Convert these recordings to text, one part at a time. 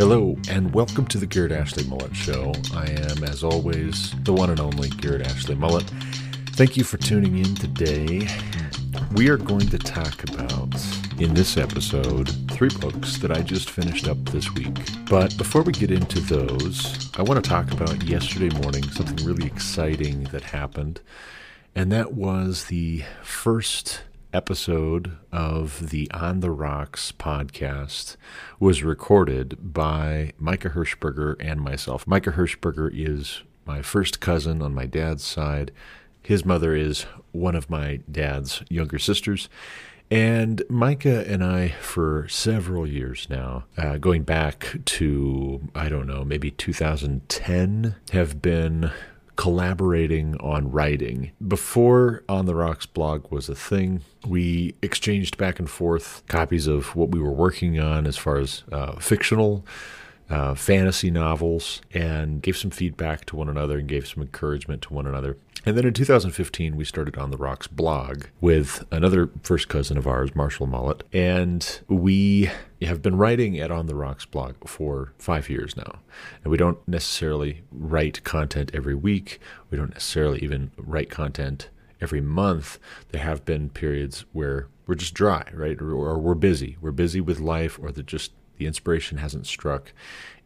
Hello, and welcome to the Garrett Ashley Mullet Show. I am, as always, the one and only Garrett Ashley Mullet. Thank you for tuning in today. We are going to talk about, in this episode, three books that I just finished up this week. But before we get into those, I want to talk about yesterday morning, something really exciting that happened, and that was the first episode of the On the Rocks podcast was recorded by Micah Hershberger and myself. Micah Hershberger is my first cousin on my dad's side. His mother is one of my dad's younger sisters. And Micah and I, for several years now, uh, going back to, I don't know, maybe 2010, have been collaborating on writing. Before On the Rocks blog was a thing, we exchanged back and forth copies of what we were working on as far as uh, fictional. Uh, fantasy novels and gave some feedback to one another and gave some encouragement to one another. And then in 2015, we started on the Rocks blog with another first cousin of ours, Marshall Mullet. And we have been writing at On the Rocks blog for five years now. And we don't necessarily write content every week, we don't necessarily even write content every month. There have been periods where we're just dry, right? Or, or we're busy. We're busy with life, or the just the inspiration hasn't struck.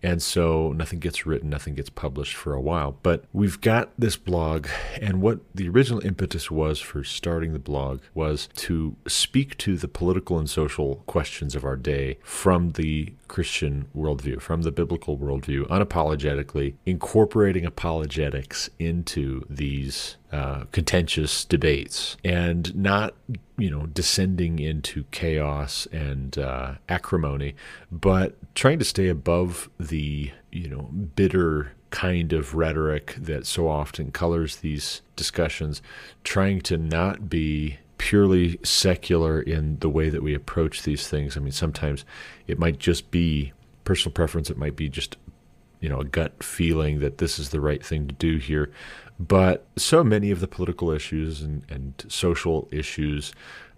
And so nothing gets written, nothing gets published for a while. But we've got this blog, and what the original impetus was for starting the blog was to speak to the political and social questions of our day from the Christian worldview, from the biblical worldview, unapologetically, incorporating apologetics into these uh, contentious debates and not you know descending into chaos and uh, acrimony but trying to stay above the you know bitter kind of rhetoric that so often colors these discussions trying to not be purely secular in the way that we approach these things i mean sometimes it might just be personal preference it might be just you know a gut feeling that this is the right thing to do here but so many of the political issues and, and social issues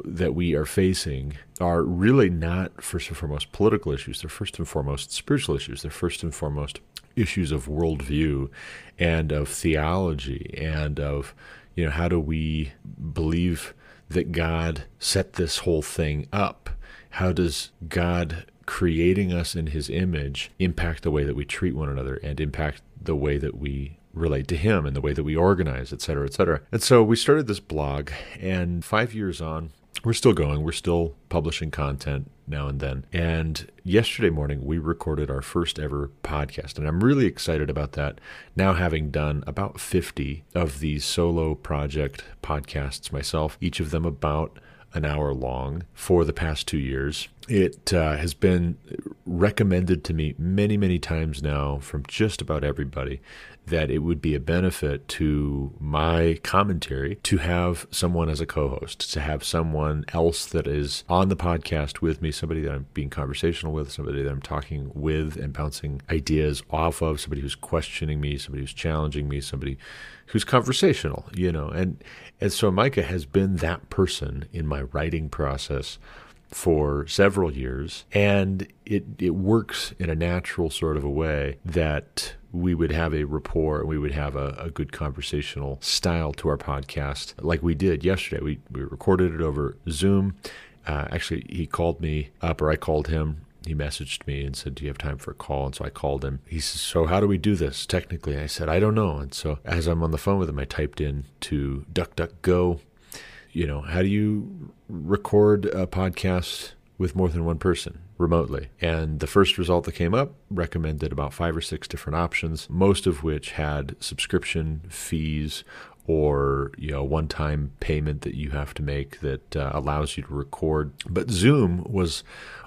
that we are facing are really not first and foremost political issues. They're first and foremost spiritual issues. They're first and foremost issues of worldview and of theology and of, you know, how do we believe that God set this whole thing up? How does God creating us in his image impact the way that we treat one another and impact the way that we relate to him and the way that we organize, et cetera, et cetera. And so we started this blog, and five years on, we're still going. We're still publishing content now and then. And yesterday morning, we recorded our first ever podcast. And I'm really excited about that. Now, having done about 50 of these solo project podcasts myself, each of them about an hour long for the past two years. It uh, has been recommended to me many, many times now from just about everybody that it would be a benefit to my commentary to have someone as a co host, to have someone else that is on the podcast with me, somebody that I'm being conversational with, somebody that I'm talking with and bouncing ideas off of, somebody who's questioning me, somebody who's challenging me, somebody who's conversational, you know. And, and so Micah has been that person in my writing process for several years, and it it works in a natural sort of a way that we would have a rapport and we would have a, a, good conversational style to our podcast, like we did yesterday. We we recorded it over Zoom. Uh, actually, he called me up, or I called him. He messaged me and said, "Do you have time for a call?" And so I called him. He says, "So how do we do this technically?" I said, "I don't know." And so as I'm on the phone with him, I typed in to DuckDuckGo you know, how do you record a podcast with more than one person remotely? And the first result that came up recommended about five or six different options, most of which had subscription fees or you know one time payment that you have to make that uh, allows you to record. But zoom was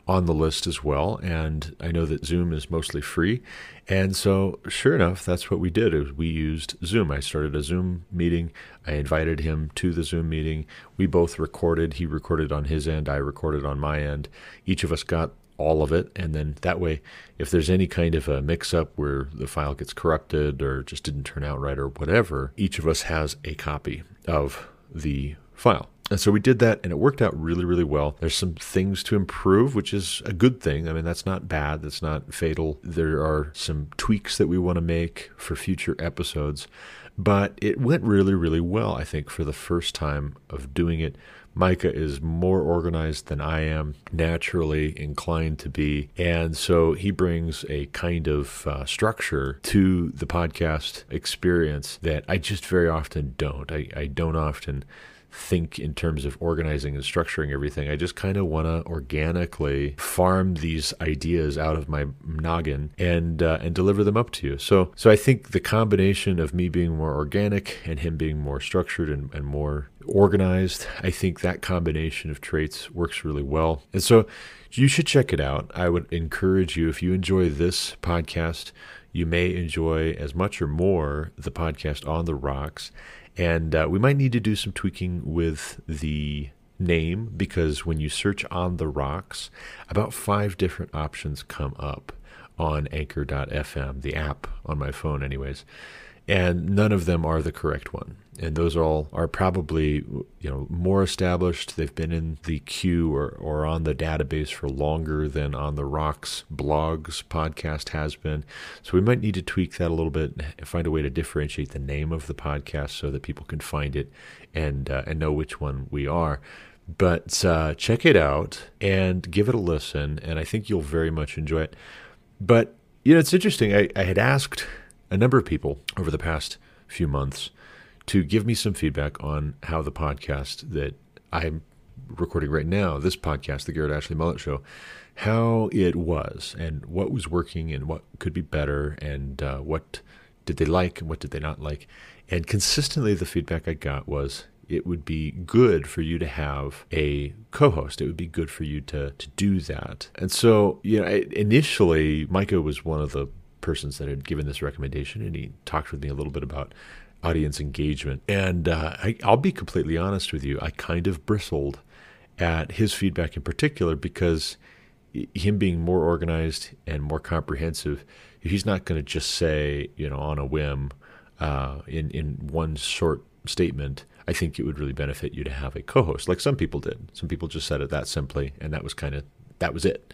on the list as well and i know that zoom is mostly free. And so sure enough that's what we did we used zoom. I started a zoom meeting. I invited him to the zoom meeting. We both recorded. He recorded on his end. I recorded on my end. Each of us got all of it. And then that way, if there's any kind of a mix up where the file gets corrupted or just didn't turn out right or whatever, each of us has a copy of the file. And so we did that and it worked out really, really well. There's some things to improve, which is a good thing. I mean, that's not bad, that's not fatal. There are some tweaks that we want to make for future episodes, but it went really, really well, I think, for the first time of doing it. Micah is more organized than I am, naturally inclined to be. And so he brings a kind of uh, structure to the podcast experience that I just very often don't. I, I don't often think in terms of organizing and structuring everything. I just kind of want to organically farm these ideas out of my noggin and uh, and deliver them up to you. So so I think the combination of me being more organic and him being more structured and, and more organized, I think that combination of traits works really well. And so you should check it out. I would encourage you if you enjoy this podcast, you may enjoy as much or more the podcast on the rocks. And uh, we might need to do some tweaking with the name because when you search on the rocks, about five different options come up on anchor.fm, the app on my phone, anyways. And none of them are the correct one and those all are probably you know more established. They've been in the queue or, or on the database for longer than on the Rocks blogs podcast has been. So we might need to tweak that a little bit and find a way to differentiate the name of the podcast so that people can find it and uh, and know which one we are. But uh, check it out and give it a listen, and I think you'll very much enjoy it. But you know, it's interesting. I, I had asked a number of people over the past few months to give me some feedback on how the podcast that I'm recording right now, this podcast, the Garrett Ashley Mullet Show, how it was and what was working and what could be better and uh, what did they like and what did they not like. And consistently, the feedback I got was it would be good for you to have a co-host. It would be good for you to to do that. And so, you know, initially Micah was one of the persons that had given this recommendation, and he talked with me a little bit about audience engagement. And uh, I, I'll be completely honest with you, I kind of bristled at his feedback in particular because him being more organized and more comprehensive, he's not going to just say, you know, on a whim, uh, in in one short statement. I think it would really benefit you to have a co-host, like some people did. Some people just said it that simply, and that was kind of that was it.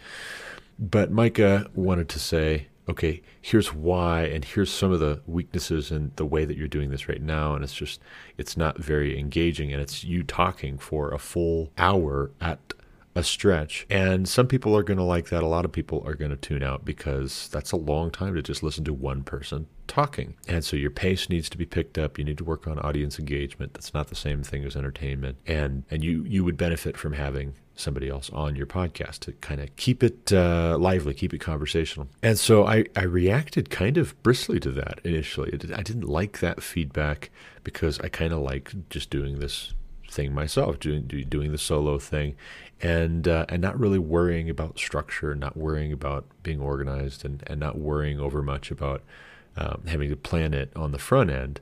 But Micah wanted to say, okay, here's why, and here's some of the weaknesses in the way that you're doing this right now. And it's just, it's not very engaging. And it's you talking for a full hour at a stretch. And some people are going to like that. A lot of people are going to tune out because that's a long time to just listen to one person talking. And so your pace needs to be picked up. You need to work on audience engagement. That's not the same thing as entertainment. And and you you would benefit from having somebody else on your podcast to kind of keep it uh, lively, keep it conversational. And so I, I reacted kind of bristly to that initially. I didn't like that feedback because I kind of like just doing this thing myself, doing doing the solo thing, and uh, and not really worrying about structure, not worrying about being organized, and and not worrying over much about um, having to plan it on the front end.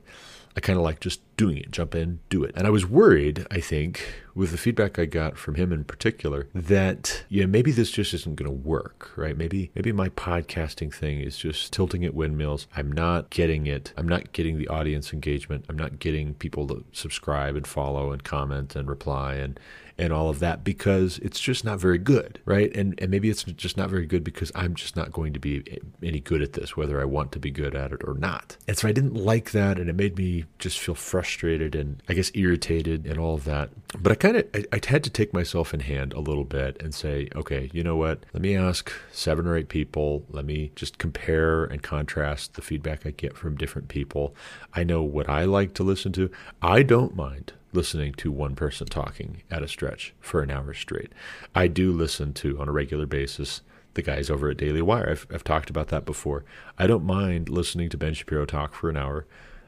I kind of like just doing it, jump in, do it. And I was worried, I think, with the feedback I got from him in particular, that yeah, maybe this just isn't going to work, right? Maybe maybe my podcasting thing is just tilting at windmills. I'm not getting it. I'm not getting the audience engagement. I'm not getting people to subscribe and follow and comment and reply and and all of that because it's just not very good, right? And and maybe it's just not very good because I'm just not going to be any good at this, whether I want to be good at it or not. And so I didn't like that, and it made me just feel frustrated and I guess irritated and all of that. But I kind of I, I had to take myself in hand a little bit and say, okay, you know what? Let me ask seven or eight people. Let me just compare and contrast the feedback I get from different people. I know what I like to listen to. I don't mind listening to one person talking at a stretch for an hour straight. I do listen to, on a regular basis, the guys over at Daily Wire. I've, I've talked about that before. I don't mind listening to Ben Shapiro talk for an hour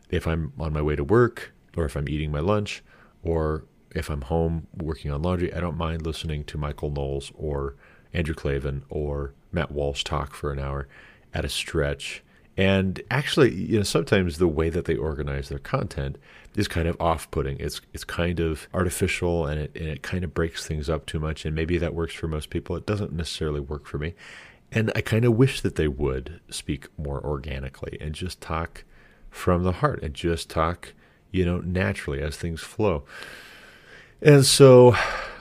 if I'm on my way to work or if I'm eating my lunch or if I'm home working on laundry. I don't mind listening to Michael Knowles or Andrew Klavan or Matt Walsh talk for an hour at a stretch. And actually, you know, sometimes the way that they organize their content is kind of off-putting. It's it's kind of artificial and it and it kind of breaks things up too much. And maybe that works for most people. It doesn't necessarily work for me. And I kind of wish that they would speak more organically and just talk from the heart and just talk, you know, naturally as things flow. And so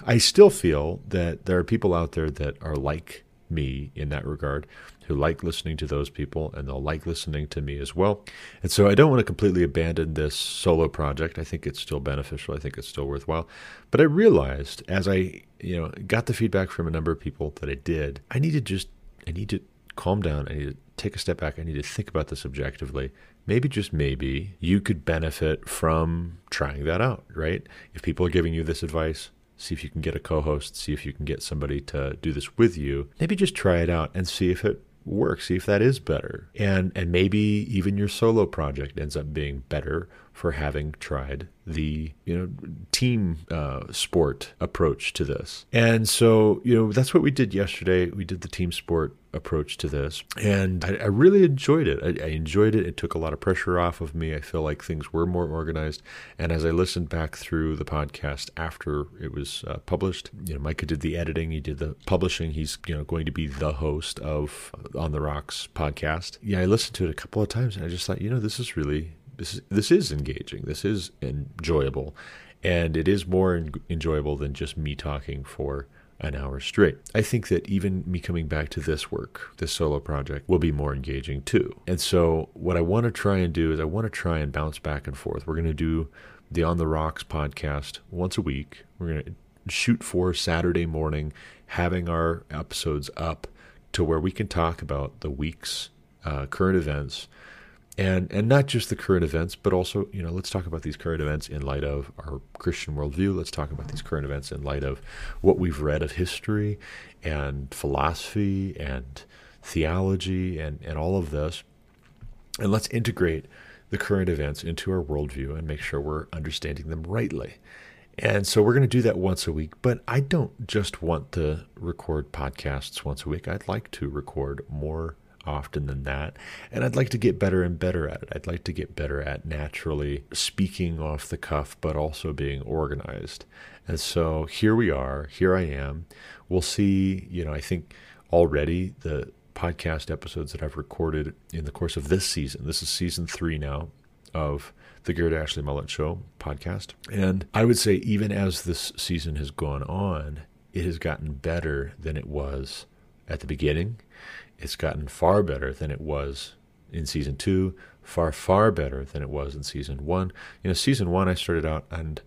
I still feel that there are people out there that are like me in that regard, who like listening to those people and they'll like listening to me as well. And so I don't want to completely abandon this solo project. I think it's still beneficial. I think it's still worthwhile. But I realized as I, you know, got the feedback from a number of people that I did, I need to just I need to calm down. I need to take a step back. I need to think about this objectively. Maybe just maybe you could benefit from trying that out, right? If people are giving you this advice, see if you can get a co-host, see if you can get somebody to do this with you. Maybe just try it out and see if it work see if that is better. And and maybe even your solo project ends up being better for having tried the you know team uh, sport approach to this and so you know that's what we did yesterday we did the team sport approach to this. And I, I really enjoyed it. I, I, enjoyed it. It took a lot of pressure off of me. I feel like things were more organized. And as I listened back through the podcast after it was uh, published, you know, Micah did the editing, he did the publishing. He's, you know, going to be the host of On the Rocks podcast. Yeah, I listened to it a couple of times and I just thought, you know, this is really this is this is engaging. This is enjoyable. And it is more en- enjoyable than just me talking for an hour straight. I think that even me coming back to this work, this solo project, will be more engaging too. And so, what I want to try and do is I want to try and bounce back and forth. We're going to do the On the Rocks podcast once a week. We're going to shoot for Saturday morning, having our episodes up to where we can talk about the week's uh, current events and and not just the current events, but also you know let's talk about these current events in light of our Christian worldview. Let's talk about these current events in light of what we've read of history and philosophy and theology and and all of this, and let's integrate the current events into our worldview and make sure we're understanding them rightly. And so we're going to do that once a week, but I don't just want to record podcasts once a week. I'd like to record more often than that. And I'd like to get better and better at it. I'd like to get better at naturally speaking off the cuff, but also being organized. And so here we are. Here I am. We'll see, you know, I think already the podcast episodes that I've recorded in the course of this season. This is season three now of the Garrett Ashley Mullet Show podcast. And I would say, even as this season has gone on, it has gotten better than it was at the beginning it's gotten far better than it was in season two, far, far better than it was in season one. You know, season one, I started out and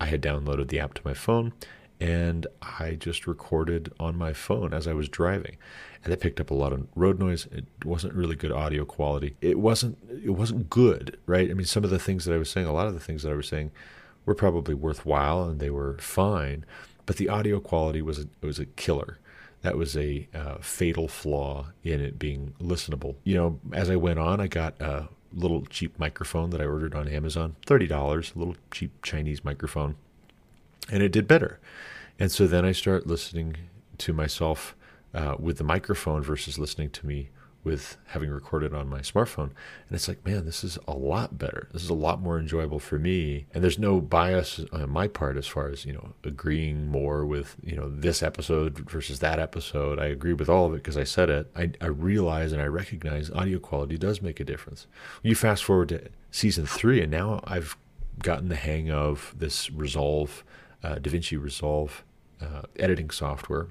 I had downloaded the app to my phone and I just recorded on my phone as I was driving. And it picked up a lot of road noise. It wasn't really good audio quality. It wasn't it wasn't good, right? I mean some of the things that I was saying, a lot of the things that I was saying were probably worthwhile and they were fine, but the audio quality was a, it was a killer that was a uh, fatal flaw in it being listenable. You know, as I went on, I got a little cheap microphone that I ordered on Amazon, $30, a little cheap Chinese microphone, and it did better. And so then I start listening to myself uh, with the microphone versus listening to me with having recorded on my smartphone. And it's like, man, this is a lot better. This is a lot more enjoyable for me. And there's no bias on my part as far as, you know, agreeing more with, you know, this episode versus that episode. I agree with all of it because I said it. I, I realize and I recognize audio quality does make a difference. You fast forward to season three, and now I've gotten the hang of this Resolve, uh, DaVinci Resolve uh, editing software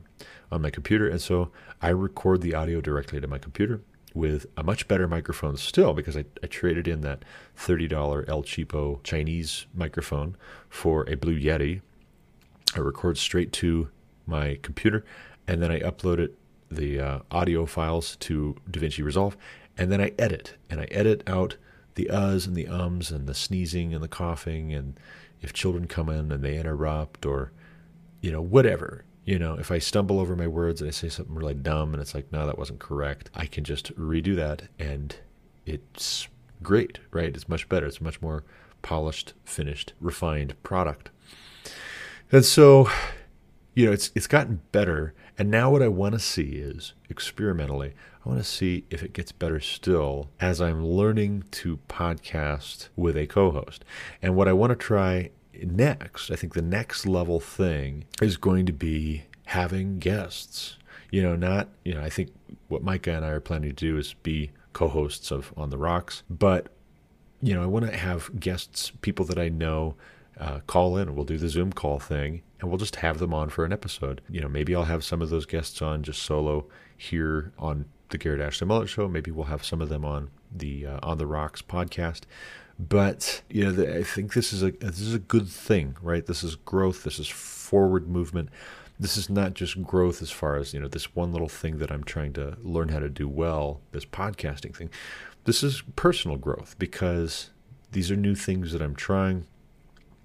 on my computer. And so I record the audio directly to my computer with a much better microphone still because I, I traded in that $30 El Cheapo Chinese microphone for a Blue Yeti. I record straight to my computer and then I upload it, the uh, audio files to DaVinci Resolve, and then I edit. And I edit out the uhs and the ums and the sneezing and the coughing and if children come in and they interrupt or you know whatever you know, if I stumble over my words and I say something really dumb and it's like, no, that wasn't correct, I can just redo that and it's great, right? It's much better. It's a much more polished, finished, refined product. And so, you know, it's it's gotten better. And now what I want to see is experimentally, I want to see if it gets better still as I'm learning to podcast with a co-host. And what I want to try next, I think the next level thing is going to be having guests. You know, not, you know, I think what Micah and I are planning to do is be co hosts of On the Rocks, but, you know, I want to have guests, people that I know uh, call in. We'll do the Zoom call thing, and we'll just have them on for an episode. You know, maybe I'll have some of those guests on just solo here on the Garrett Ashley Mullet Show. Maybe we'll have some of them on the uh, On the Rocks podcast. But you know, the, I think this is a this is a good thing, right? This is growth. This is forward movement. This is not just growth as far as you know this one little thing that I'm trying to learn how to do well. This podcasting thing. This is personal growth because these are new things that I'm trying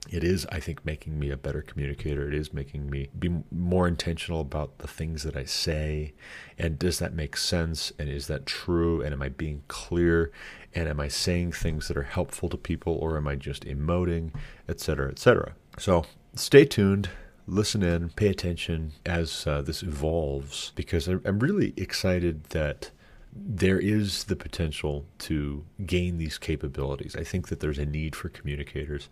it is i think making me a better communicator. It is making me be more intentional about the things that i say. And does that make sense? And is that true? And am i being clear? And am i saying things that are helpful to people or am i just emoting etc etc so stay tuned listen in pay attention as uh, this evolves because i'm really excited that there is the potential to gain these capabilities. I think that there's a need for communicators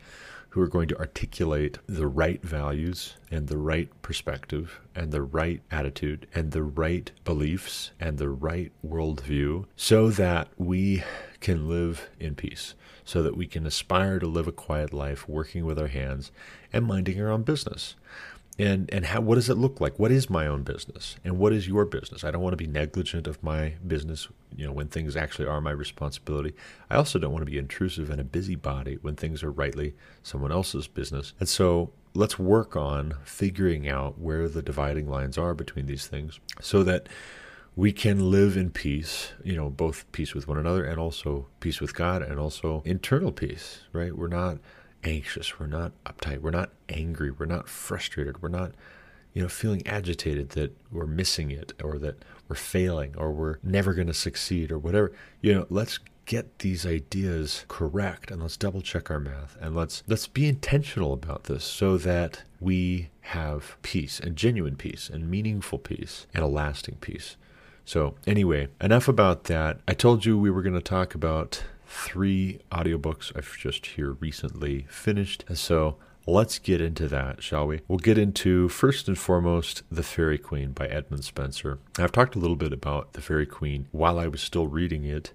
who are going to articulate the right values and the right perspective and the right attitude and the right beliefs and the right worldview so that we can live in peace, so that we can aspire to live a quiet life working with our hands and minding our own business and and how what does it look like? What is my own business? And what is your business? I don't want to be negligent of my business you know when things actually are my responsibility. I also don't want to be intrusive and a busybody when things are rightly someone else's business. And so let's work on figuring out where the dividing lines are between these things so that we can live in peace, you know, both peace with one another and also peace with God and also internal peace, right? We're not anxious, we're not uptight, we're not angry, we're not frustrated, we're not, you know, feeling agitated that we're missing it or that we're failing or we're never going to succeed or whatever. You know, let's get these ideas correct and let's double check our math and let's let's be intentional about this so that we have peace and genuine peace and meaningful peace and a lasting peace. So, anyway, enough about that. I told you we were going to talk about three audiobooks I've just here recently finished. So let's get into that, shall we? We'll get into first and foremost The Faerie Queene by Edmund Spenser. I've talked a little bit about The Faerie Queene while I was still reading it,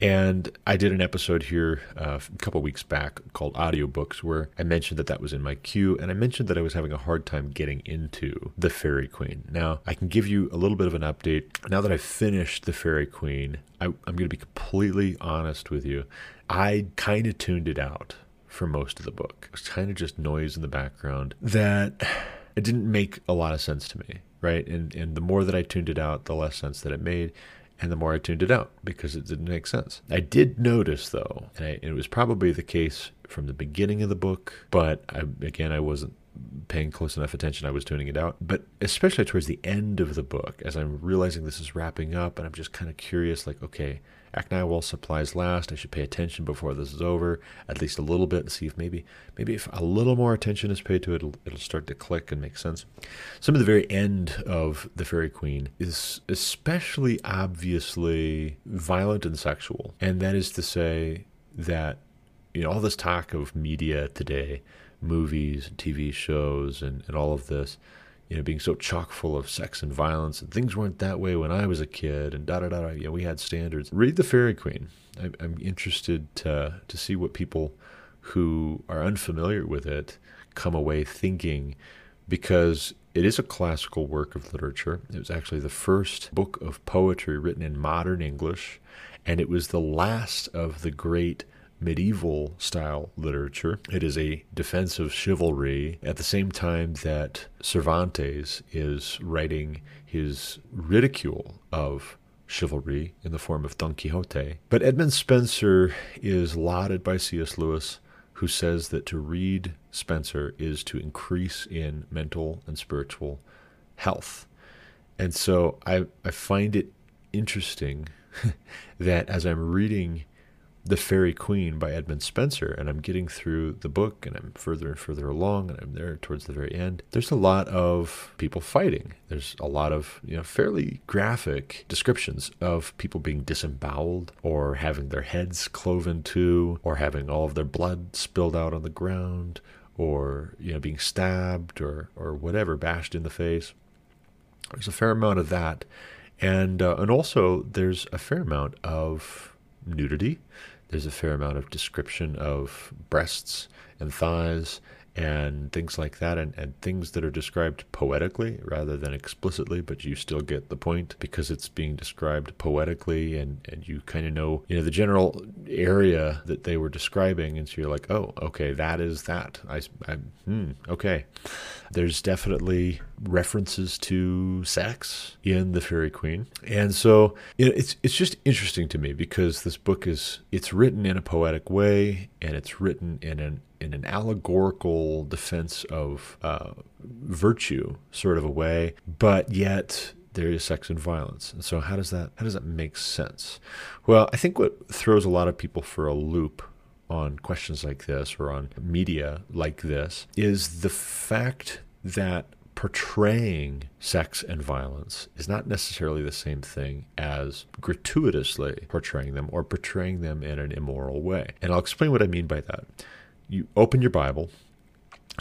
and I did an episode here uh, a couple weeks back called Audiobooks where I mentioned that that was in my queue and I mentioned that I was having a hard time getting into The Faerie Queene. Now, I can give you a little bit of an update. Now that I've finished The Faerie Queene, I, I'm going to be completely honest with you. I kind of tuned it out for most of the book. It was kind of just noise in the background that it didn't make a lot of sense to me, right? And and the more that I tuned it out, the less sense that it made and the more I tuned it out because it didn't make sense. I did notice though, and, I, it was probably the case from the beginning of the book, but I, again, I wasn't paying close enough attention. I was tuning it out. But especially towards the end of the book, as I'm realizing this is wrapping up, and I'm just kind of curious, like, okay, Aknaiwal supplies last. I should pay attention before this is over, at least a little bit, and see if maybe maybe if a little more attention is paid to it, it'll, it'll start to click and make sense. Some of the very end of the Faerie Queene is especially obviously violent and sexual, and that is to say that you know all this talk of media today, movies, TV shows, and, and all of this you know, being so chock full of sex and violence, and things weren't that way when I was a kid, and da da da. Know, we had standards. Read the Faerie Queene. I, I'm interested to to see what people who are unfamiliar with it come away thinking, because it is a classical work of literature. It was actually the first book of poetry written in modern English, and it was the last of the great medieval style literature. It is a defense of chivalry at the same time that Cervantes is writing his ridicule of chivalry in the form of Don Quixote. But Edmund Spenser is lauded by C.S. Lewis, who says that to read Spenser is to increase in mental and spiritual health. And so I, I find it interesting that as I'm reading the Faerie Queene by Edmund Spenser, and I'm getting through the book and I'm further and further along and I'm there towards the very end. There's a lot of people fighting. There's a lot of, you know, fairly graphic descriptions of people being disemboweled or having their heads cloven to or having all of their blood spilled out on the ground or, you know, being stabbed or or whatever, bashed in the face. There's a fair amount of that. And uh, and also there's a fair amount of nudity there's a fair amount of description of breasts and thighs and things like that, and, and things that are described poetically rather than explicitly, but you still get the point because it's being described poetically, and, and you kind of know, you know, the general area that they were describing, and so you're like, oh, okay, that is that. I, I hmm, okay. There's definitely references to sex in the Faerie Queene, and so you know, it's it's just interesting to me because this book is it's written in a poetic way, and it's written in an in an allegorical defense of uh, virtue sort of a way, but yet there is sex and violence. And so how does that how does that make sense? Well, I think what throws a lot of people for a loop on questions like this or on media like this is the fact that portraying sex and violence is not necessarily the same thing as gratuitously portraying them or portraying them in an immoral way. And I'll explain what I mean by that you open your Bible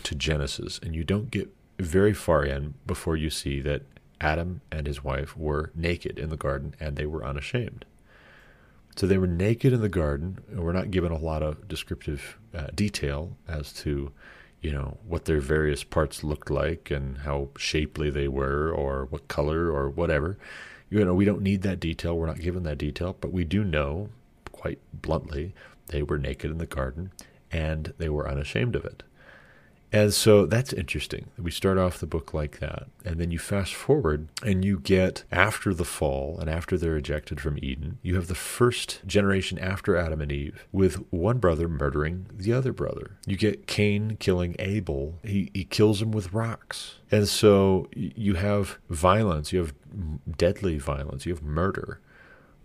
to Genesis and you don't get very far in before you see that Adam and his wife were naked in the garden and they were unashamed. So they were naked in the garden. And we're not given a lot of descriptive uh, detail as to, you know, what their various parts looked like and how shapely they were or what color or whatever. You know, we don't need that detail. We're not given that detail, but we do know quite bluntly they were naked in the garden and they were unashamed of it. And so that's interesting. We start off the book like that. And then you fast forward and you get after the fall and after they're ejected from Eden, you have the first generation after Adam and Eve with one brother murdering the other brother. You get Cain killing Abel. He, he kills him with rocks. And so you have violence, you have deadly violence, you have murder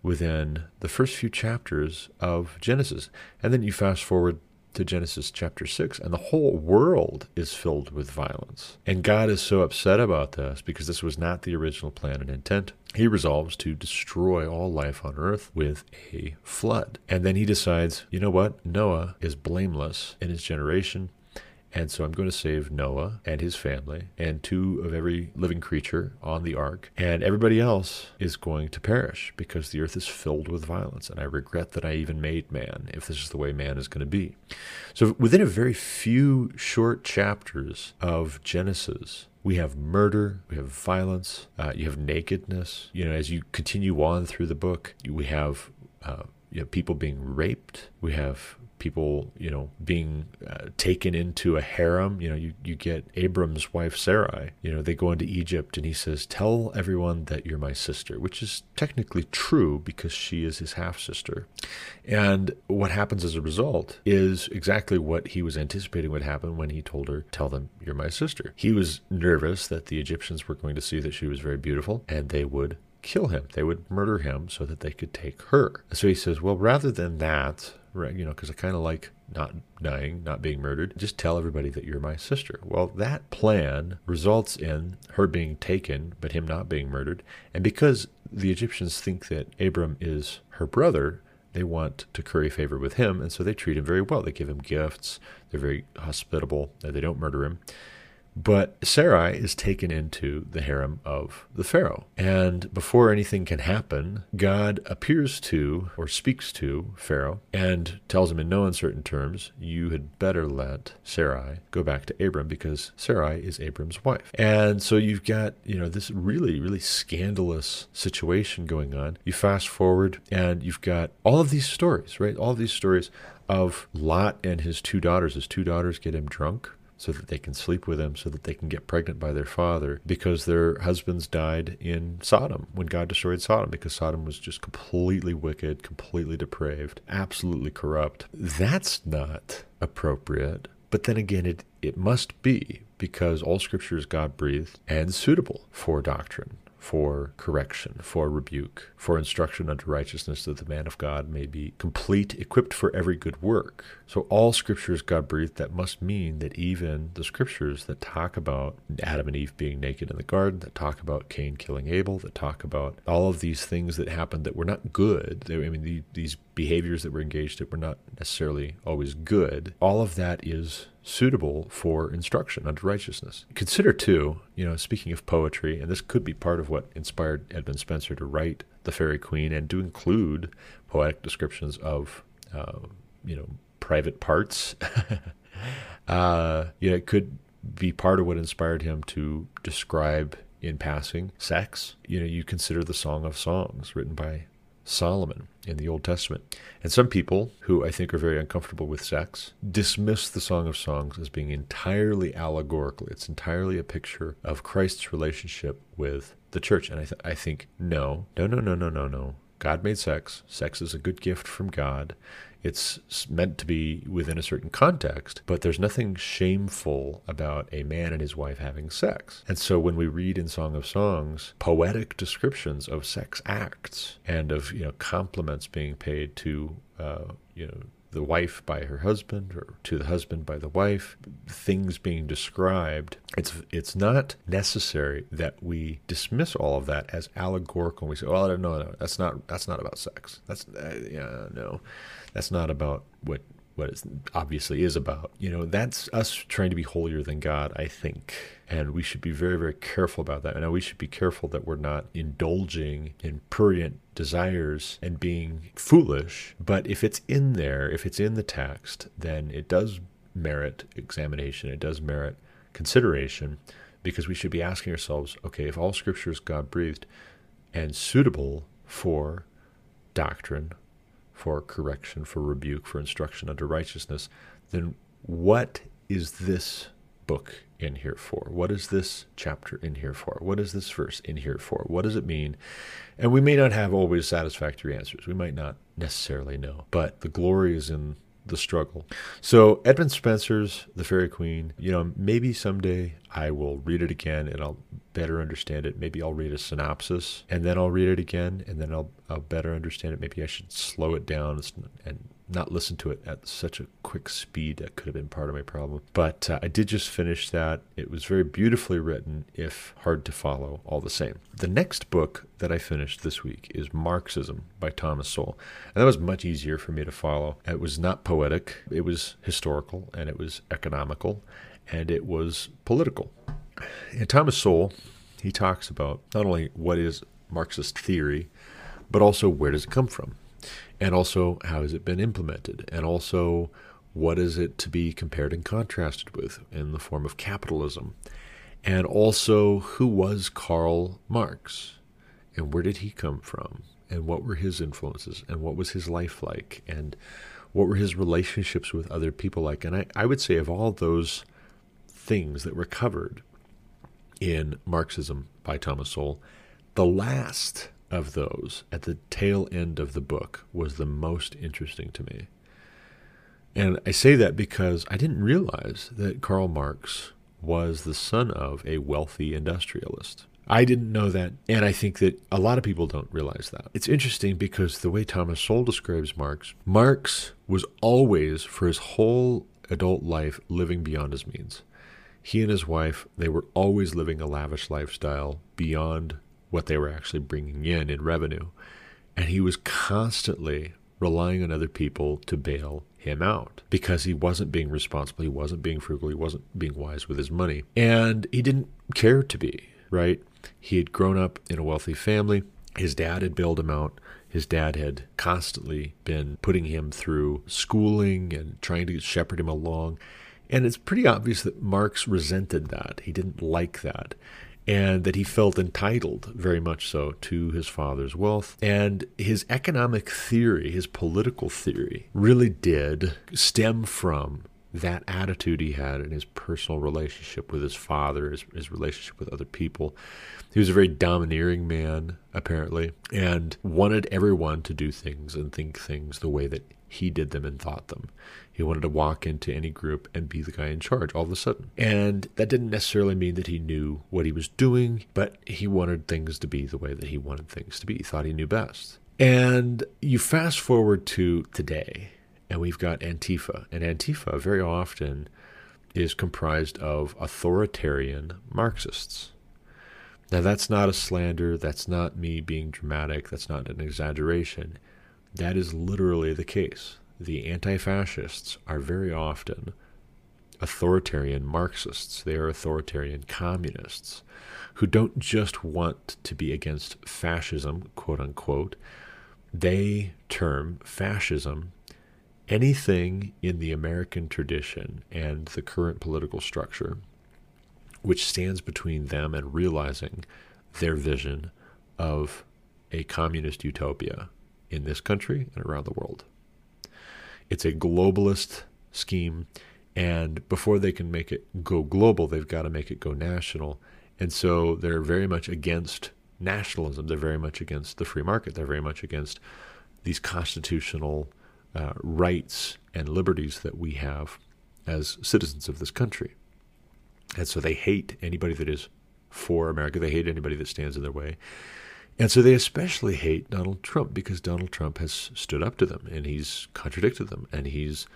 within the first few chapters of Genesis. And then you fast forward to Genesis chapter 6, and the whole world is filled with violence. And God is so upset about this because this was not the original plan and intent. He resolves to destroy all life on earth with a flood. And then he decides, you know what? Noah is blameless in his generation. And so I'm going to save Noah and his family and two of every living creature on the ark. And everybody else is going to perish because the earth is filled with violence. And I regret that I even made man if this is the way man is going to be. So within a very few short chapters of Genesis, we have murder, we have violence, uh, you have nakedness. You know, as you continue on through the book, we have uh, you know, people being raped. We have people, you know, being uh, taken into a harem. You know, you, you get Abram's wife Sarai. You know, they go into Egypt and he says, Tell everyone that you're my sister, which is technically true because she is his half sister. And what happens as a result is exactly what he was anticipating would happen when he told her, Tell them you're my sister. He was nervous that the Egyptians were going to see that she was very beautiful and they would kill him. They would murder him so that they could take her. So he says, Well, rather than that, right, you know, because I kind of like not dying, not being murdered, just tell everybody that you're my sister. Well, that plan results in her being taken, but him not being murdered. And because the Egyptians think that Abram is her brother, they want to curry favor with him, and so they treat him very well. They give him gifts, they're very hospitable, they don't murder him. But Sarai is taken into the harem of the Pharaoh. And before anything can happen, God appears to or speaks to Pharaoh and tells him in no uncertain terms, You had better let Sarai go back to Abram because Sarai is Abram's wife. And so you've got, you know, this really, really scandalous situation going on. You fast forward and you've got all of these stories, right? All of these stories of Lot and his two daughters. His two daughters get him drunk so that they can sleep with him, so that they can get pregnant by their father, because their husbands died in Sodom when God destroyed Sodom, because Sodom was just completely wicked, completely depraved, absolutely corrupt. That's not appropriate. But then again, it, it must be because all scripture is God breathed and suitable for doctrine, for correction, for rebuke, for instruction unto righteousness, that the man of God may be complete, equipped for every good work. So all scripture is God breathed. That must mean that even the scriptures that talk about Adam and Eve being naked in the garden, that talk about Cain killing Abel, that talk about all of these things that happened that were not good. I mean, the, these behaviors that were engaged in were not necessarily always good. All of that is suitable for instruction unto righteousness. Consider, too, you know, speaking of poetry, and this could be part of what inspired Edmund Spenser to write The Faerie Queene and to include poetic descriptions of, uh, you know, private parts. uh, you know, it could be part of what inspired him to describe in passing sex. You know, you consider the Song of Songs written by Solomon in the Old Testament. And some people who I think are very uncomfortable with sex dismiss the Song of Songs as being entirely allegorical. It's entirely a picture of Christ's relationship with the church. And I, th- I think, no, no, no, no, no, no, no. God made sex. Sex is a good gift from God. It's meant to be within a certain context, but there's nothing shameful about a man and his wife having sex. And so when we read in Song of Songs poetic descriptions of sex acts and of you know compliments being paid to uh, you know the wife by her husband or to the husband by the wife things being described it's it's not necessary that we dismiss all of that as allegorical we say oh no no that's not that's not about sex that's uh, yeah no that's not about what what it obviously is about. You know, that's us trying to be holier than God, I think. And we should be very, very careful about that. And we should be careful that we're not indulging in prurient desires and being foolish. But if it's in there, if it's in the text, then it does merit examination. It does merit consideration because we should be asking ourselves okay, if all scripture is God breathed and suitable for doctrine, for correction, for rebuke, for instruction unto righteousness, then what is this book in here for? What is this chapter in here for? What is this verse in here for? What does it mean? And we may not have always satisfactory answers. We might not necessarily know, but the glory is in the struggle. So Edmund Spenser's The Faerie Queene, you know, maybe someday I will read it again and I'll better understand it. Maybe I'll read a synopsis and then I'll read it again and then I'll I'll better understand it. Maybe I should slow it down and not listen to it at such a quick speed. That could have been part of my problem. But uh, I did just finish that. It was very beautifully written, if hard to follow, all the same. The next book that I finished this week is Marxism by Thomas Sowell. And that was much easier for me to follow. It was not poetic, it was historical, and it was economical, and it was political. And Thomas Sowell, he talks about not only what is Marxist theory, but also where does it come from? And also how has it been implemented? And also what is it to be compared and contrasted with in the form of capitalism? And also who was Karl Marx? And where did he come from? And what were his influences? And what was his life like? And what were his relationships with other people like? And I, I would say of all those things that were covered in Marxism by Thomas Sowell, the last of those at the tail end of the book was the most interesting to me. And I say that because I didn't realize that Karl Marx was the son of a wealthy industrialist. I didn't know that, and I think that a lot of people don't realize that. It's interesting because the way Thomas Sowell describes Marx, Marx was always, for his whole adult life, living beyond his means. He and his wife, they were always living a lavish lifestyle beyond what they were actually bringing in in revenue. And he was constantly relying on other people to bail him out because he wasn't being responsible, he wasn't being frugal, he wasn't being wise with his money. And he didn't care to be, right? He had grown up in a wealthy family. His dad had bailed him out. His dad had constantly been putting him through schooling and trying to shepherd him along. And it's pretty obvious that Marx resented that. He didn't like that and that he felt entitled very much so to his father's wealth. And his economic theory, his political theory, really did stem from that attitude he had in his personal relationship with his father, his, his relationship with other people. He was a very domineering man, apparently, and wanted everyone to do things and think things the way that he did them and thought them. He wanted to walk into any group and be the guy in charge all of a sudden. And that didn't necessarily mean that he knew what he was doing, but he wanted things to be the way that he wanted things to be. He thought he knew best. And you fast forward to today, and we've got Antifa. And Antifa very often is comprised of authoritarian Marxists. Now, that's not a slander. That's not me being dramatic. That's not an exaggeration. That is literally the case. The anti fascists are very often authoritarian Marxists, they are authoritarian communists who don't just want to be against fascism, quote unquote. They term fascism anything in the American tradition and the current political structure which stands between them and realizing their vision of a communist utopia in this country and around the world. It's a globalist scheme, and before they can make it go global, they've got to make it go national. And so they're very much against nationalism. They're very much against the free market. They're very much against these constitutional uh, rights and liberties that we have as citizens of this country. And so they hate anybody that is for America. They hate anybody that stands in their way. And so they especially hate Donald Trump because Donald Trump has stood up to them and he's contradicted them and he's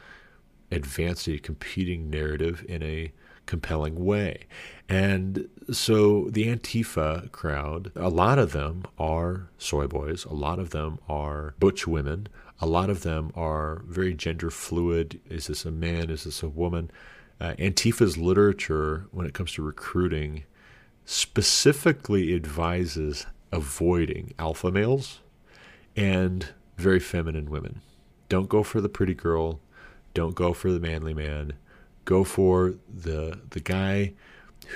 advanced a competing narrative in a compelling way. And so the Antifa crowd, a lot of them are soy boys, a lot of them are butch women, a lot of them are very gender fluid. Is this a man? Is this a woman? Uh, Antifa's literature, when it comes to recruiting, specifically advises avoiding alpha males and very feminine women. Don't go for the pretty girl. Don't go for the manly man. Go for the the guy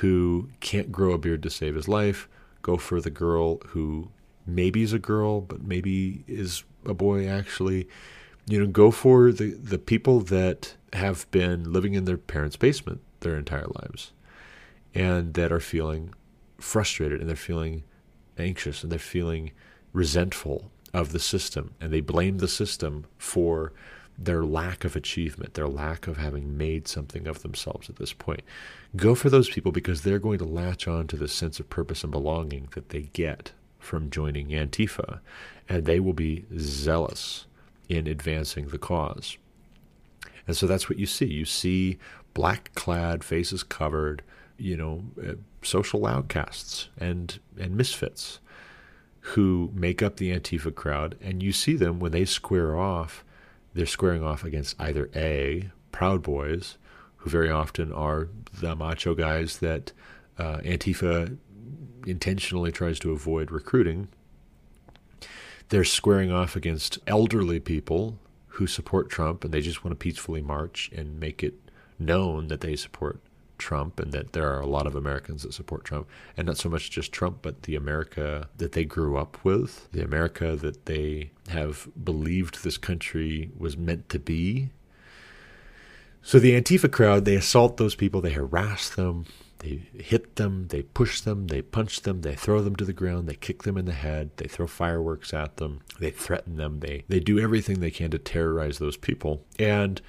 who can't grow a beard to save his life. Go for the girl who maybe is a girl, but maybe is a boy actually. You know, go for the, the people that have been living in their parents' basement their entire lives and that are feeling frustrated and they're feeling anxious and they're feeling resentful of the system and they blame the system for their lack of achievement, their lack of having made something of themselves at this point. Go for those people because they're going to latch on to the sense of purpose and belonging that they get from joining Antifa, and they will be zealous in advancing the cause. And so that's what you see. You see black clad, faces covered, you know, uh, social outcasts and and misfits who make up the Antifa crowd, and you see them when they square off. They're squaring off against either a Proud Boys, who very often are the macho guys that uh, Antifa intentionally tries to avoid recruiting. They're squaring off against elderly people who support Trump and they just want to peacefully march and make it known that they support Trump and that there are a lot of Americans that support Trump, and not so much just Trump, but the America that they grew up with, the America that they have believed this country was meant to be. So the Antifa crowd, they assault those people, they harass them, they hit them, they push them, they punch them, they throw them to the ground, they kick them in the head, they throw fireworks at them, they threaten them, they, they do everything they can to terrorize those people. And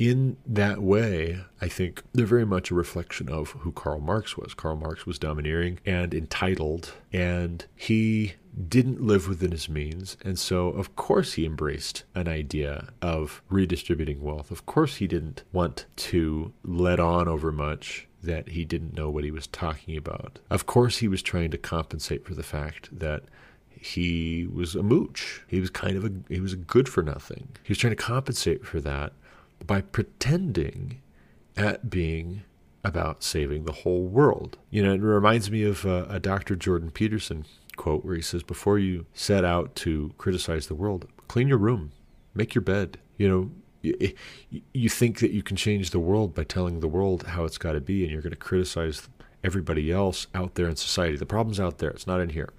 in that way, I think they're very much a reflection of who Karl Marx was. Karl Marx was domineering and entitled, and he didn't live within his means. And so, of course, he embraced an idea of redistributing wealth. Of course, he didn't want to let on over much that he didn't know what he was talking about. Of course, he was trying to compensate for the fact that he was a mooch. He was kind of a he was a good for nothing. He was trying to compensate for that by pretending at being about saving the whole world. You know, it reminds me of uh, a Dr. Jordan Peterson quote where he says, Before you set out to criticize the world, clean your room, make your bed. You know, you think that you can change the world by telling the world how it's got to be, and you're going to criticize everybody else out there in society. The problem's out there, it's not in here.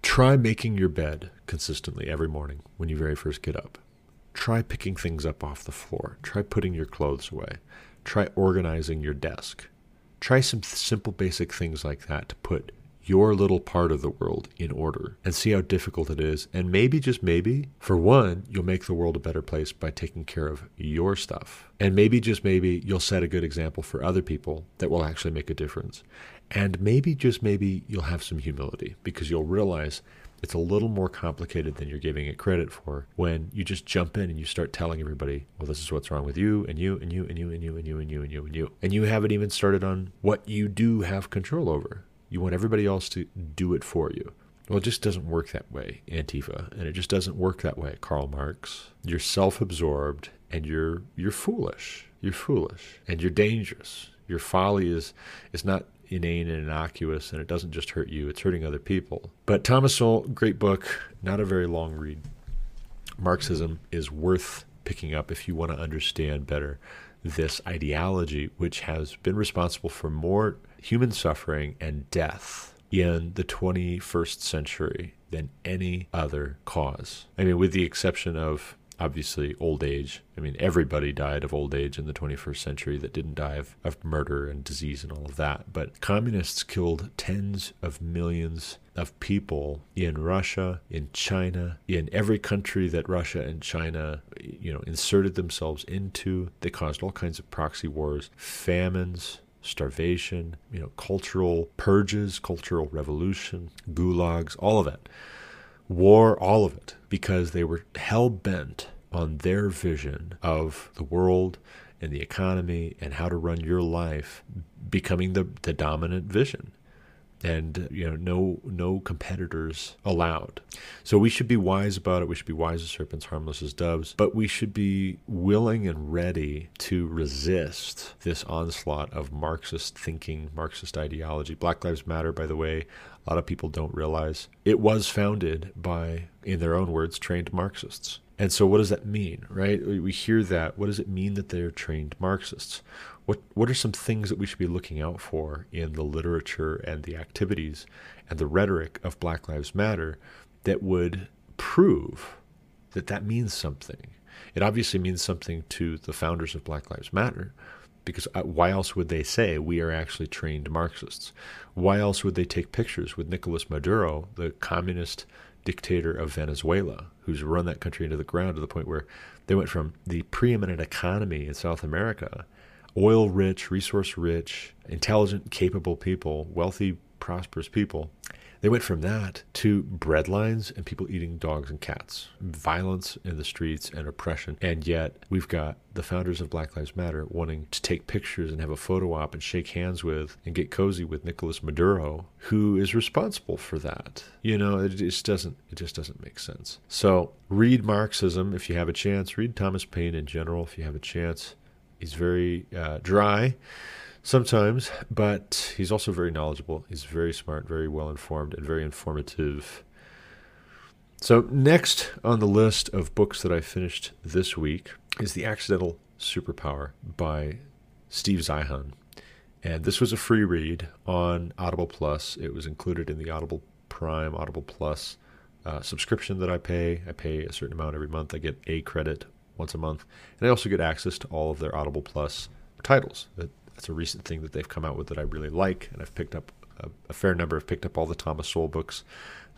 Try making your bed consistently every morning when you very first get up. Try picking things up off the floor. Try putting your clothes away. Try organizing your desk. Try some simple, basic things like that to put your little part of the world in order and see how difficult it is. And maybe, just maybe, for one, you'll make the world a better place by taking care of your stuff. And maybe, just maybe, you'll set a good example for other people that will actually make a difference. And maybe, just maybe, you'll have some humility because you'll realize it's a little more complicated than you're giving it credit for when you just jump in and you start telling everybody, well, this is what's wrong with you and you and you and you and you and you and you and you and you. And you haven't even started on what you do have control over. You want everybody else to do it for you. Well, it just doesn't work that way, Antifa, and it just doesn't work that way, Karl Marx. You're self-absorbed and you're you're foolish. You're foolish and you're dangerous. Your folly is is not inane and innocuous, and it doesn't just hurt you, it's hurting other people. But Thomas Sowell, great book, not a very long read. Marxism is worth picking up if you want to understand better this ideology, which has been responsible for more human suffering and death in the 21st century than any other cause. I mean, with the exception of obviously old age. I mean, everybody died of old age in the 21st century that didn't die of, of murder and disease and all of that. But communists killed tens of millions of people in Russia, in China, in every country that Russia and China, you know, inserted themselves into. They caused all kinds of proxy wars, famines, starvation, you know, cultural purges, cultural revolution, gulags, all of it. War, all of it, because they were hell bent on their vision of the world and the economy and how to run your life becoming the, the dominant vision. And you know no no competitors allowed. So we should be wise about it. We should be wise as serpents harmless as doves. But we should be willing and ready to resist this onslaught of marxist thinking marxist ideology. Black lives matter by the way a lot of people don't realize it was founded by in their own words trained marxists and so, what does that mean, right? We hear that. What does it mean that they're trained Marxists? What What are some things that we should be looking out for in the literature and the activities and the rhetoric of Black Lives Matter that would prove that that means something? It obviously means something to the founders of Black Lives Matter, because uh, why else would they say we are actually trained Marxists? Why else would they take pictures with Nicolas Maduro, the communist dictator of Venezuela, who's run that country into the ground to the point where they went from the preeminent economy in South America, oil rich, resource rich, intelligent, capable people, wealthy, prosperous people, they went from that to breadlines and people eating dogs and cats, violence in the streets and oppression. And yet, we've got the founders of Black Lives Matter wanting to take pictures and have a photo op and shake hands with and get cozy with Nicolas Maduro, who is responsible for that. You know, it just doesn't it just doesn't make sense. So, read Marxism if you have a chance. Read Thomas Paine in general if you have a chance. He's very uh, dry sometimes, but he's also very knowledgeable. He's very smart, very well informed, and very informative. So, next on the list of books that I finished this week is The Accidental Superpower by Steve Zeihan. And this was a free read on Audible Plus. It was included in the Audible Prime, Audible Plus uh, subscription that I pay. I pay a certain amount every month. I get a credit once a month. And I also get access to all of their Audible Plus titles that that's a recent thing that they've come out with that I really like, and I've picked up a, a fair number. I've picked up all the Thomas Sowell books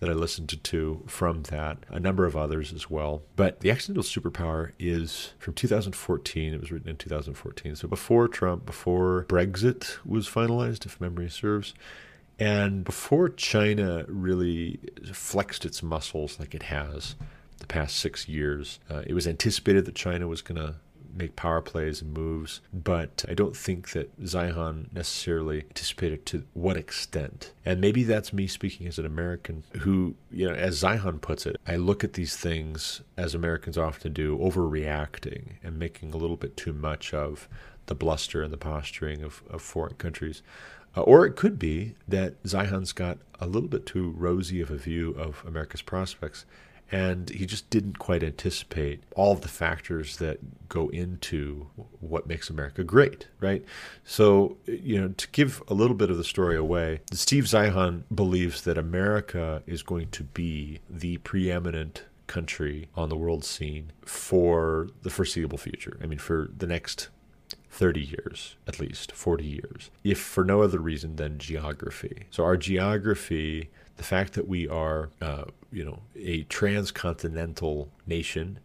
that I listened to, from that, a number of others as well. But The Accidental Superpower is from 2014. It was written in 2014. So before Trump, before Brexit was finalized, if memory serves. And before China really flexed its muscles like it has the past six years, uh, it was anticipated that China was going to make power plays and moves, but I don't think that Zeihan necessarily anticipated to what extent. And maybe that's me speaking as an American who, you know, as Zeihan puts it, I look at these things as Americans often do, overreacting and making a little bit too much of the bluster and the posturing of, of foreign countries. Uh, or it could be that Zeihan's got a little bit too rosy of a view of America's prospects and he just didn't quite anticipate all of the factors that go into what makes America great, right? So, you know, to give a little bit of the story away, Steve Zeihan believes that America is going to be the preeminent country on the world scene for the foreseeable future. I mean, for the next 30 years, at least 40 years, if for no other reason than geography. So, our geography the fact that we are, uh, you know, a transcontinental nation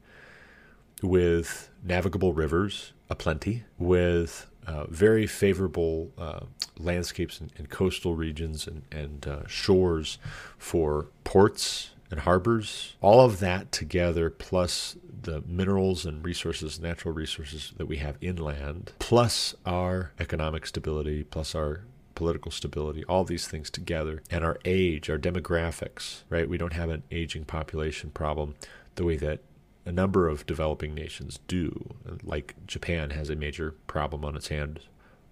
with navigable rivers aplenty, with uh, very favorable uh, landscapes and, and, coastal regions and, and uh, shores for ports and harbors. All of that together, plus the minerals and resources, natural resources that we have inland, plus our economic stability, plus our political stability, all these things together, and our age, our demographics, right? We don't have an aging population problem the way that a number of developing nations do. Like Japan has a major problem on its hands.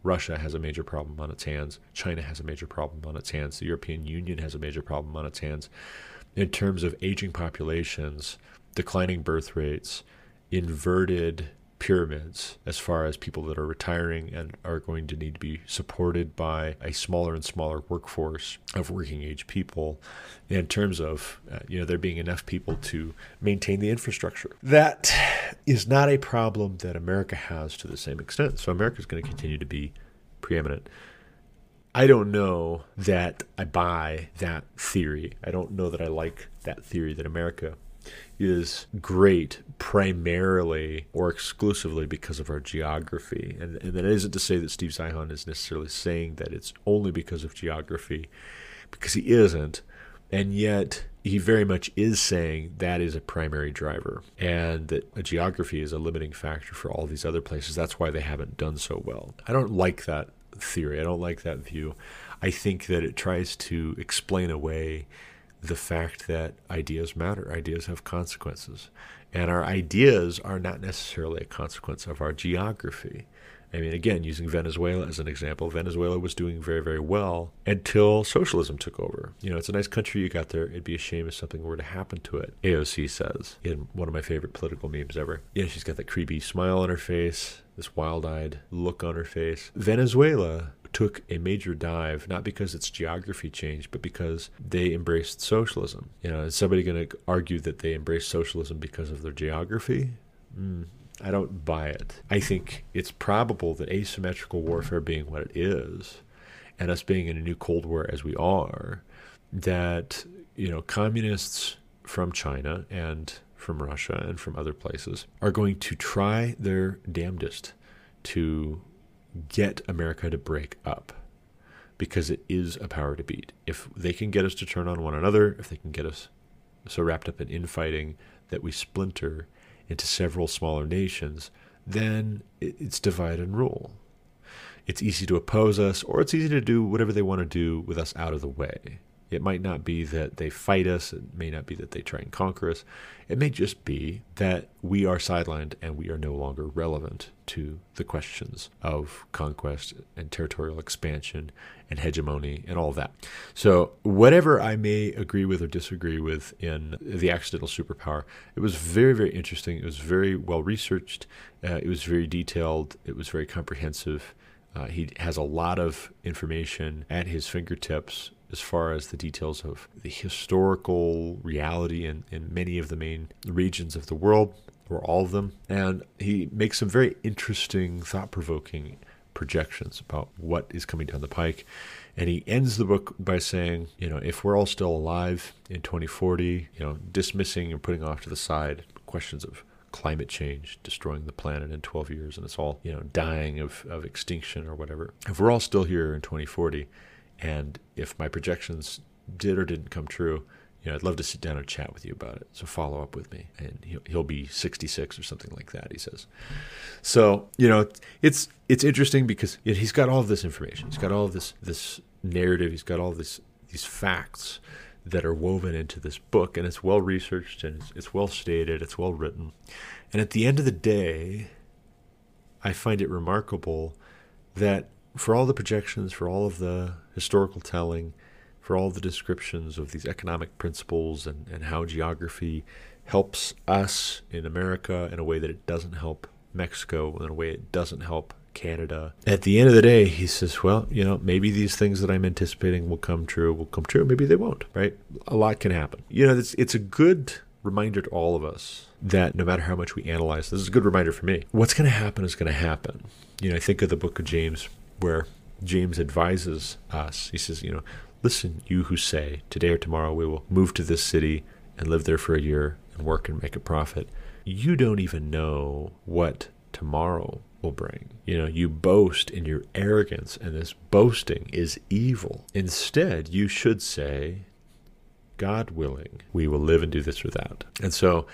Russia has a major problem on its hands. China has a major problem on its hands. The European Union has a major problem on its hands. In terms of aging populations, declining birth rates, inverted pyramids as far as people that are retiring and are going to need to be supported by a smaller and smaller workforce of working age people in terms of uh, you know there being enough people to maintain the infrastructure. That is not a problem that America has to the same extent. So America is going to continue to be preeminent. I don't know that I buy that theory. I don't know that I like that theory that America is great primarily or exclusively because of our geography. And, and that isn't to say that Steve Zeihan is necessarily saying that it's only because of geography, because he isn't. And yet, he very much is saying that is a primary driver and that geography is a limiting factor for all these other places. That's why they haven't done so well. I don't like that theory. I don't like that view. I think that it tries to explain away the fact that ideas matter, ideas have consequences. And our ideas are not necessarily a consequence of our geography. I mean, again, using Venezuela as an example, Venezuela was doing very, very well until socialism took over. You know, it's a nice country you got there. It'd be a shame if something were to happen to it. AOC says in one of my favorite political memes ever. Yeah, she's got that creepy smile on her face, this wild eyed look on her face. Venezuela took a major dive, not because its geography changed, but because they embraced socialism. You know, is somebody going to argue that they embraced socialism because of their geography? Mm, I don't buy it. I think it's probable that asymmetrical warfare being what it is, and us being in a new Cold War as we are, that, you know, communists from China and from Russia and from other places are going to try their damnedest to get America to break up because it is a power to beat. If they can get us to turn on one another, if they can get us so wrapped up in infighting that we splinter into several smaller nations, then it's divide and rule. It's easy to oppose us, or it's easy to do whatever they want to do with us out of the way. It might not be that they fight us. It may not be that they try and conquer us. It may just be that we are sidelined and we are no longer relevant to the questions of conquest and territorial expansion and hegemony and all that. So, whatever I may agree with or disagree with in the accidental superpower, it was very, very interesting. It was very well researched. Uh, it was very detailed. It was very comprehensive. Uh, he has a lot of information at his fingertips as far as the details of the historical reality in, in many of the main regions of the world, or all of them. And he makes some very interesting, thought provoking projections about what is coming down the pike. And he ends the book by saying, you know, if we're all still alive in 2040, you know, dismissing and putting off to the side questions of climate change destroying the planet in 12 years and it's all, you know, dying of, of extinction or whatever. If we're all still here in 2040, and if my projections did or didn't come true, you know, I'd love to sit down and chat with you about it. So follow up with me, and he'll, he'll be 66 or something like that. He says. So you know, it's it's interesting because he's got all of this information. He's got all of this this narrative. He's got all this these facts that are woven into this book, and it's well researched and it's, it's well stated. It's well written, and at the end of the day, I find it remarkable that for all the projections, for all of the historical telling, for all the descriptions of these economic principles and, and how geography helps us in America in a way that it doesn't help Mexico, in a way it doesn't help Canada. At the end of the day, he says, well, you know, maybe these things that I'm anticipating will come true, will come true. Maybe they won't, right? A lot can happen. You know, it's, it's a good reminder to all of us that no matter how much we analyze, this is a good reminder for me. What's going to happen is going to happen. You know, I think of the book of James where James advises us. He says, you know, listen, you who say, today or tomorrow we will move to this city and live there for a year and work and make a profit. You don't even know what tomorrow will bring. You know, you boast in your arrogance, and this boasting is evil. Instead, you should say, God willing, we will live and do this or that. And so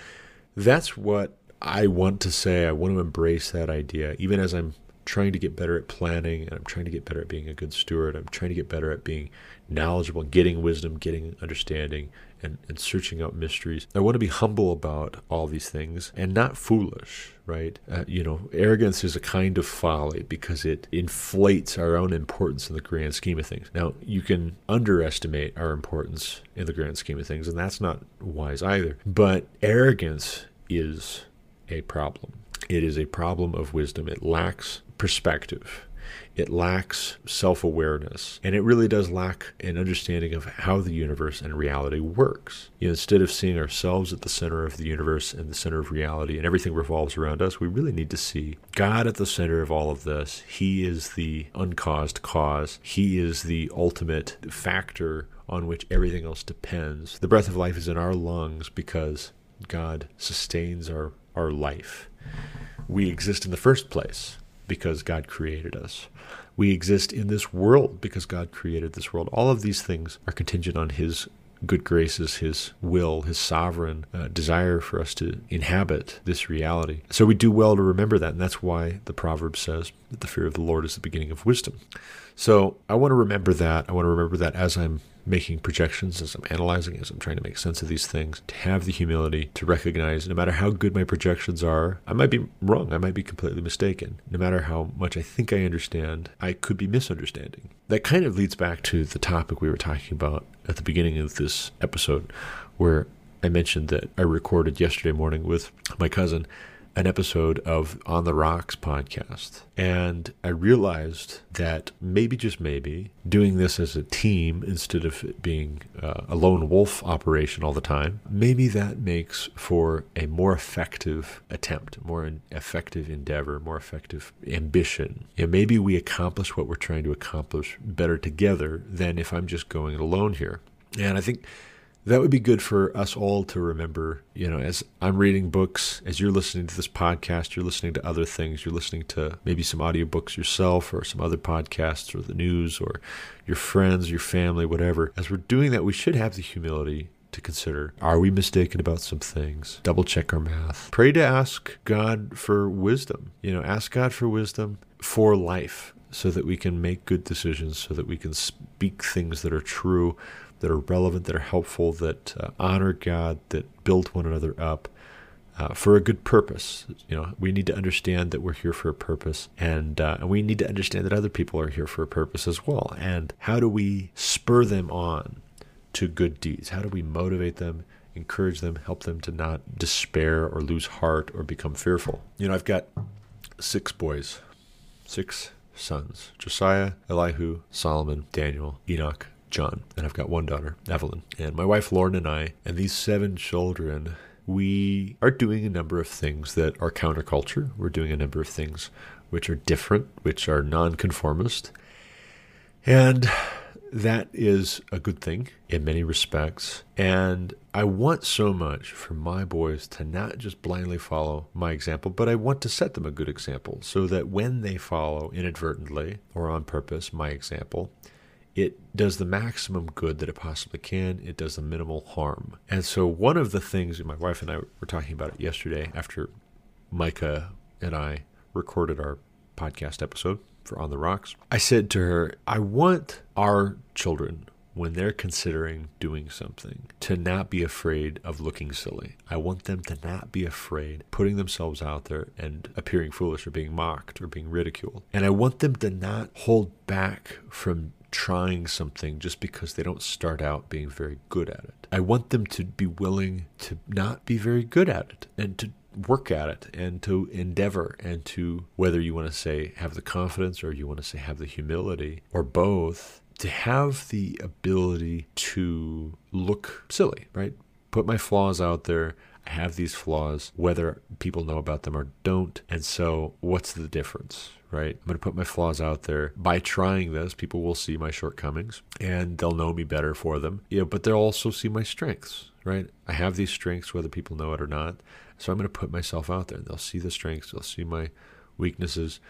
that's what I want to say. I want to embrace that idea, even as I'm trying to get better at planning and I'm trying to get better at being a good steward. I'm trying to get better at being knowledgeable, getting wisdom, getting understanding, and, and searching out mysteries. I want to be humble about all these things and not foolish, right? Uh, you know, arrogance is a kind of folly because it inflates our own importance in the grand scheme of things. Now, you can underestimate our importance in the grand scheme of things, and that's not wise either. But arrogance is a problem. It is a problem of wisdom. It lacks perspective. It lacks self awareness. And it really does lack an understanding of how the universe and reality works. You know, instead of seeing ourselves at the center of the universe and the center of reality and everything revolves around us, we really need to see God at the center of all of this. He is the uncaused cause, He is the ultimate factor on which everything else depends. The breath of life is in our lungs because God sustains our, our life. We exist in the first place because God created us. We exist in this world because God created this world. All of these things are contingent on His good graces, His will, His sovereign uh, desire for us to inhabit this reality. So we do well to remember that, and that's why the proverb says that the fear of the Lord is the beginning of wisdom. So I want to remember that. I want to remember that as I'm making projections, as I'm analyzing, as I'm trying to make sense of these things, to have the humility to recognize no matter how good my projections are, I might be wrong. I might be completely mistaken. No matter how much I think I understand, I could be misunderstanding. That kind of leads back to the topic we were talking about at the beginning of this episode, where I mentioned that I recorded yesterday morning with my cousin an episode of On the Rocks podcast. And I realized that maybe, just maybe, doing this as a team instead of it being uh, a lone wolf operation all the time, maybe that makes for a more effective attempt, more effective endeavor, more effective ambition. And maybe we accomplish what we're trying to accomplish better together than if I'm just going it alone here. And I think that would be good for us all to remember. You know, as I'm reading books, as you're listening to this podcast, you're listening to other things, you're listening to maybe some audiobooks yourself or some other podcasts or the news or your friends, your family, whatever. As we're doing that, we should have the humility to consider are we mistaken about some things double check our math pray to ask god for wisdom you know ask god for wisdom for life so that we can make good decisions so that we can speak things that are true that are relevant, that are helpful, that uh, honor God, that build one another up uh, for a good purpose. You know, we need to understand that we're here for a purpose, and uh, and we need to understand that other people are here for a purpose as well. And how do we spur them on to good deeds? How do we motivate them? Encourage them, help them to not despair or lose heart or become fearful. You know, I've got six boys, six sons Josiah, Elihu, Solomon, Daniel, Enoch, John, and I've got one daughter, Evelyn. And my wife Lauren and I, and these seven children, we are doing a number of things that are counterculture. We're doing a number of things which are different, which are nonconformist. And that is a good thing in many respects. And I want so much for my boys to not just blindly follow my example, but I want to set them a good example so that when they follow inadvertently or on purpose my example, it does the maximum good that it possibly can. It does the minimal harm. And so, one of the things my wife and I were talking about it yesterday after Micah and I recorded our podcast episode for On the Rocks, I said to her, I want our children, when they're considering doing something, to not be afraid of looking silly. I want them to not be afraid putting themselves out there and appearing foolish or being mocked or being ridiculed. And I want them to not hold back from trying something just because they don't start out being very good at it. I want them to be willing to not be very good at it and to work at it and to endeavor and to whether you want to say have the confidence or you want to say have the humility or both to have the ability to look silly, right? Put my flaws out there. I have these flaws, whether people know about them or don't. And so, what's the difference, right? I'm going to put my flaws out there. By trying this, people will see my shortcomings and they'll know me better for them. Yeah, but they'll also see my strengths, right? I have these strengths whether people know it or not. So I'm going to put myself out there and they'll see the strengths, they'll see my weaknesses.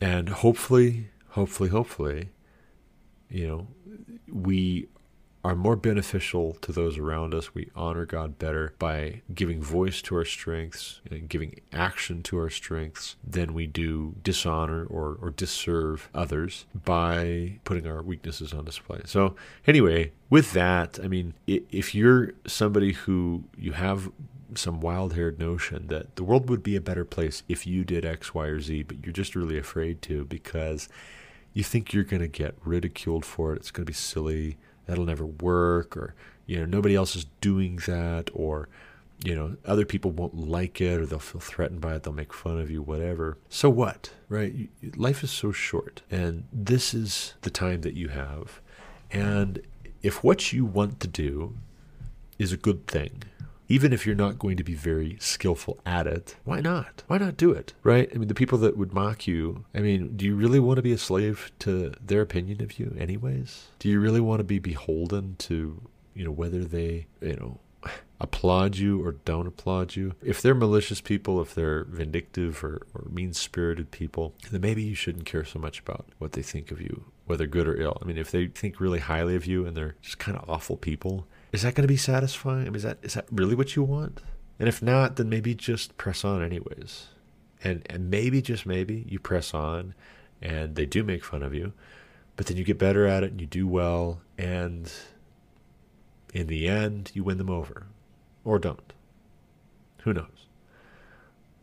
And hopefully, hopefully, hopefully, you know, we are more beneficial to those around us. We honor God better by giving voice to our strengths and giving action to our strengths than we do dishonor or, or disserve others by putting our weaknesses on display. So, anyway, with that, I mean, if you're somebody who you have some wild haired notion that the world would be a better place if you did X, Y, or Z, but you're just really afraid to because you think you're going to get ridiculed for it. It's going to be silly. That'll never work. Or, you know, nobody else is doing that. Or, you know, other people won't like it or they'll feel threatened by it. They'll make fun of you, whatever. So what, right? Life is so short. And this is the time that you have. And if what you want to do is a good thing, even if you're not going to be very skillful at it, why not? Why not do it? Right? I mean, the people that would mock you, I mean, do you really want to be a slave to their opinion of you, anyways? Do you really want to be beholden to, you know, whether they, you know, applaud you or don't applaud you. If they're malicious people, if they're vindictive or, or mean spirited people, then maybe you shouldn't care so much about what they think of you, whether good or ill. I mean, if they think really highly of you and they're just kind of awful people, is that going to be satisfying? I mean, is that is that really what you want? And if not, then maybe just press on anyways. And and maybe just maybe you press on, and they do make fun of you, but then you get better at it and you do well, and in the end you win them over, or don't. Who knows?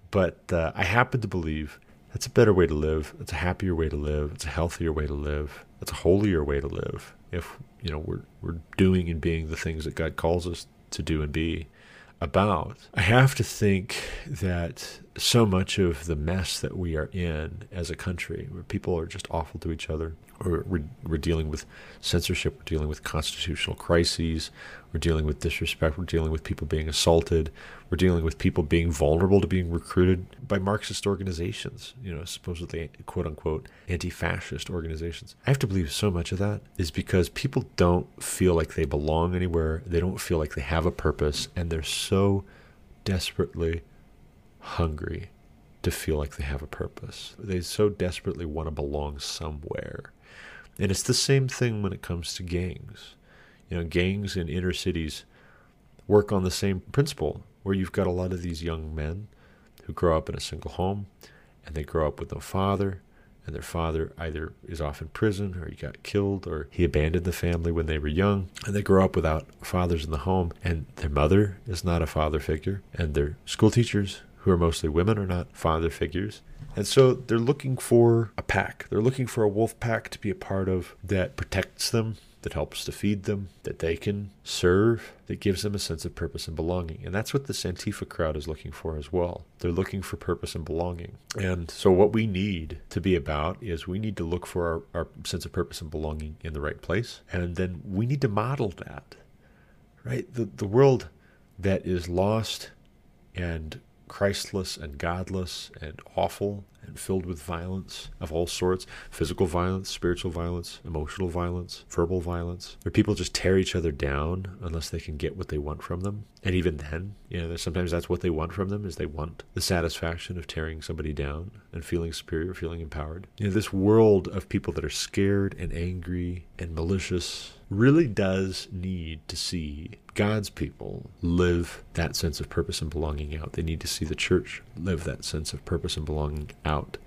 But uh, I happen to believe that's a better way to live. It's a happier way to live. It's a healthier way to live. It's a holier way to live. If you know we're we're doing and being the things that God calls us to do and be about. I have to think that so much of the mess that we are in as a country, where people are just awful to each other, we're, we're dealing with censorship, we're dealing with constitutional crises, we're dealing with disrespect, we're dealing with people being assaulted, we're dealing with people being vulnerable to being recruited by Marxist organizations, you know, supposedly quote unquote anti fascist organizations. I have to believe so much of that is because people don't feel like they belong anywhere, they don't feel like they have a purpose, and they're so desperately hungry to feel like they have a purpose. They so desperately want to belong somewhere. And it's the same thing when it comes to gangs. You know, gangs in inner cities work on the same principle where you've got a lot of these young men who grow up in a single home and they grow up with no father and their father either is off in prison or he got killed or he abandoned the family when they were young and they grow up without fathers in the home and their mother is not a father figure and their school teachers who are mostly women, are not father figures. And so they're looking for a pack. They're looking for a wolf pack to be a part of that protects them, that helps to feed them, that they can serve, that gives them a sense of purpose and belonging. And that's what the Antifa crowd is looking for as well. They're looking for purpose and belonging. And so what we need to be about is we need to look for our, our sense of purpose and belonging in the right place. And then we need to model that. Right? The the world that is lost and Christless and godless and awful and filled with violence of all sorts physical violence, spiritual violence, emotional violence, verbal violence, where people just tear each other down unless they can get what they want from them. And even then, you know, sometimes that's what they want from them is they want the satisfaction of tearing somebody down and feeling superior, feeling empowered. You know, this world of people that are scared and angry and malicious really does need to see God's people live that sense of purpose and belonging out. They need to see the church live that sense of purpose and belonging out.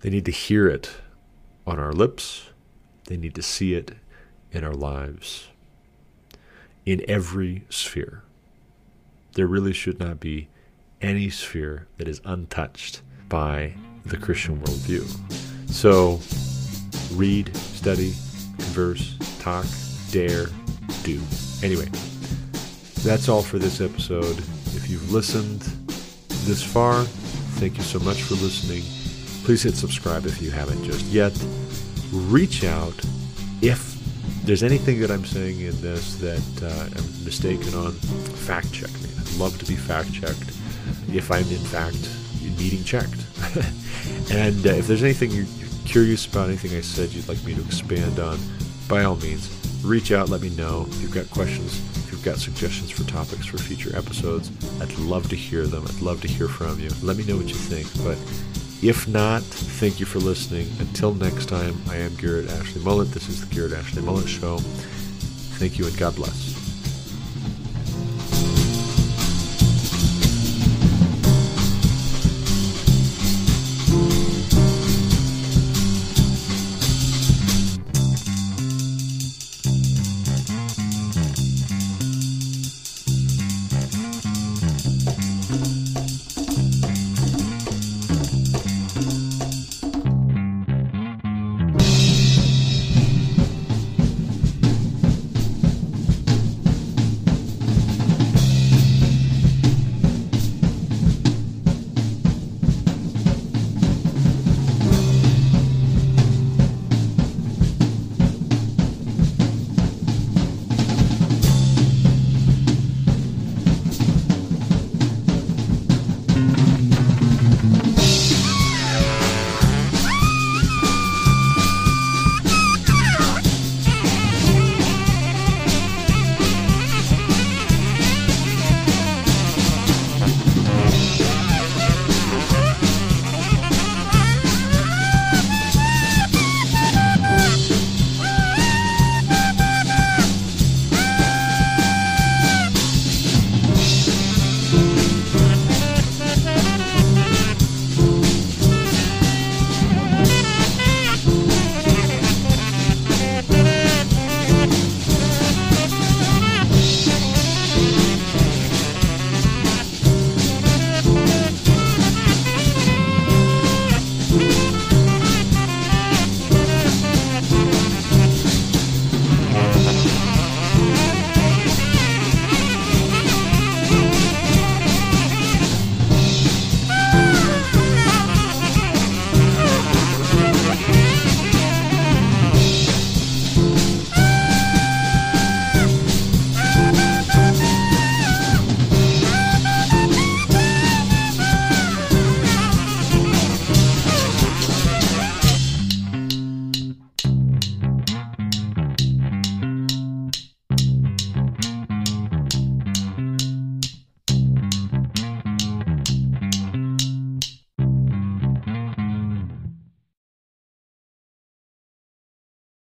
They need to hear it on our lips, they need to see it in our lives, in every sphere. There really should not be any sphere that is untouched by the Christian worldview. So, read, study, converse, talk, dare, do. Anyway, that's all for this episode. If you've listened this far, thank you so much for listening. Please hit subscribe if you haven't just yet. Reach out if there's anything that I'm saying in this that uh, I'm mistaken on. Fact check me. I'd love to be fact checked if I'm in fact needing checked. and uh, if there's anything you're curious about, anything I said you'd like me to expand on, by all means, reach out, let me know. If you've got questions, if you've got suggestions for topics for future episodes, I'd love to hear them. I'd love to hear from you. Let me know what you think. But if not, thank you for listening. Until next time, I am Garrett Ashley Mullet. This is the Garrett Ashley Mullet Show. Thank you and God bless.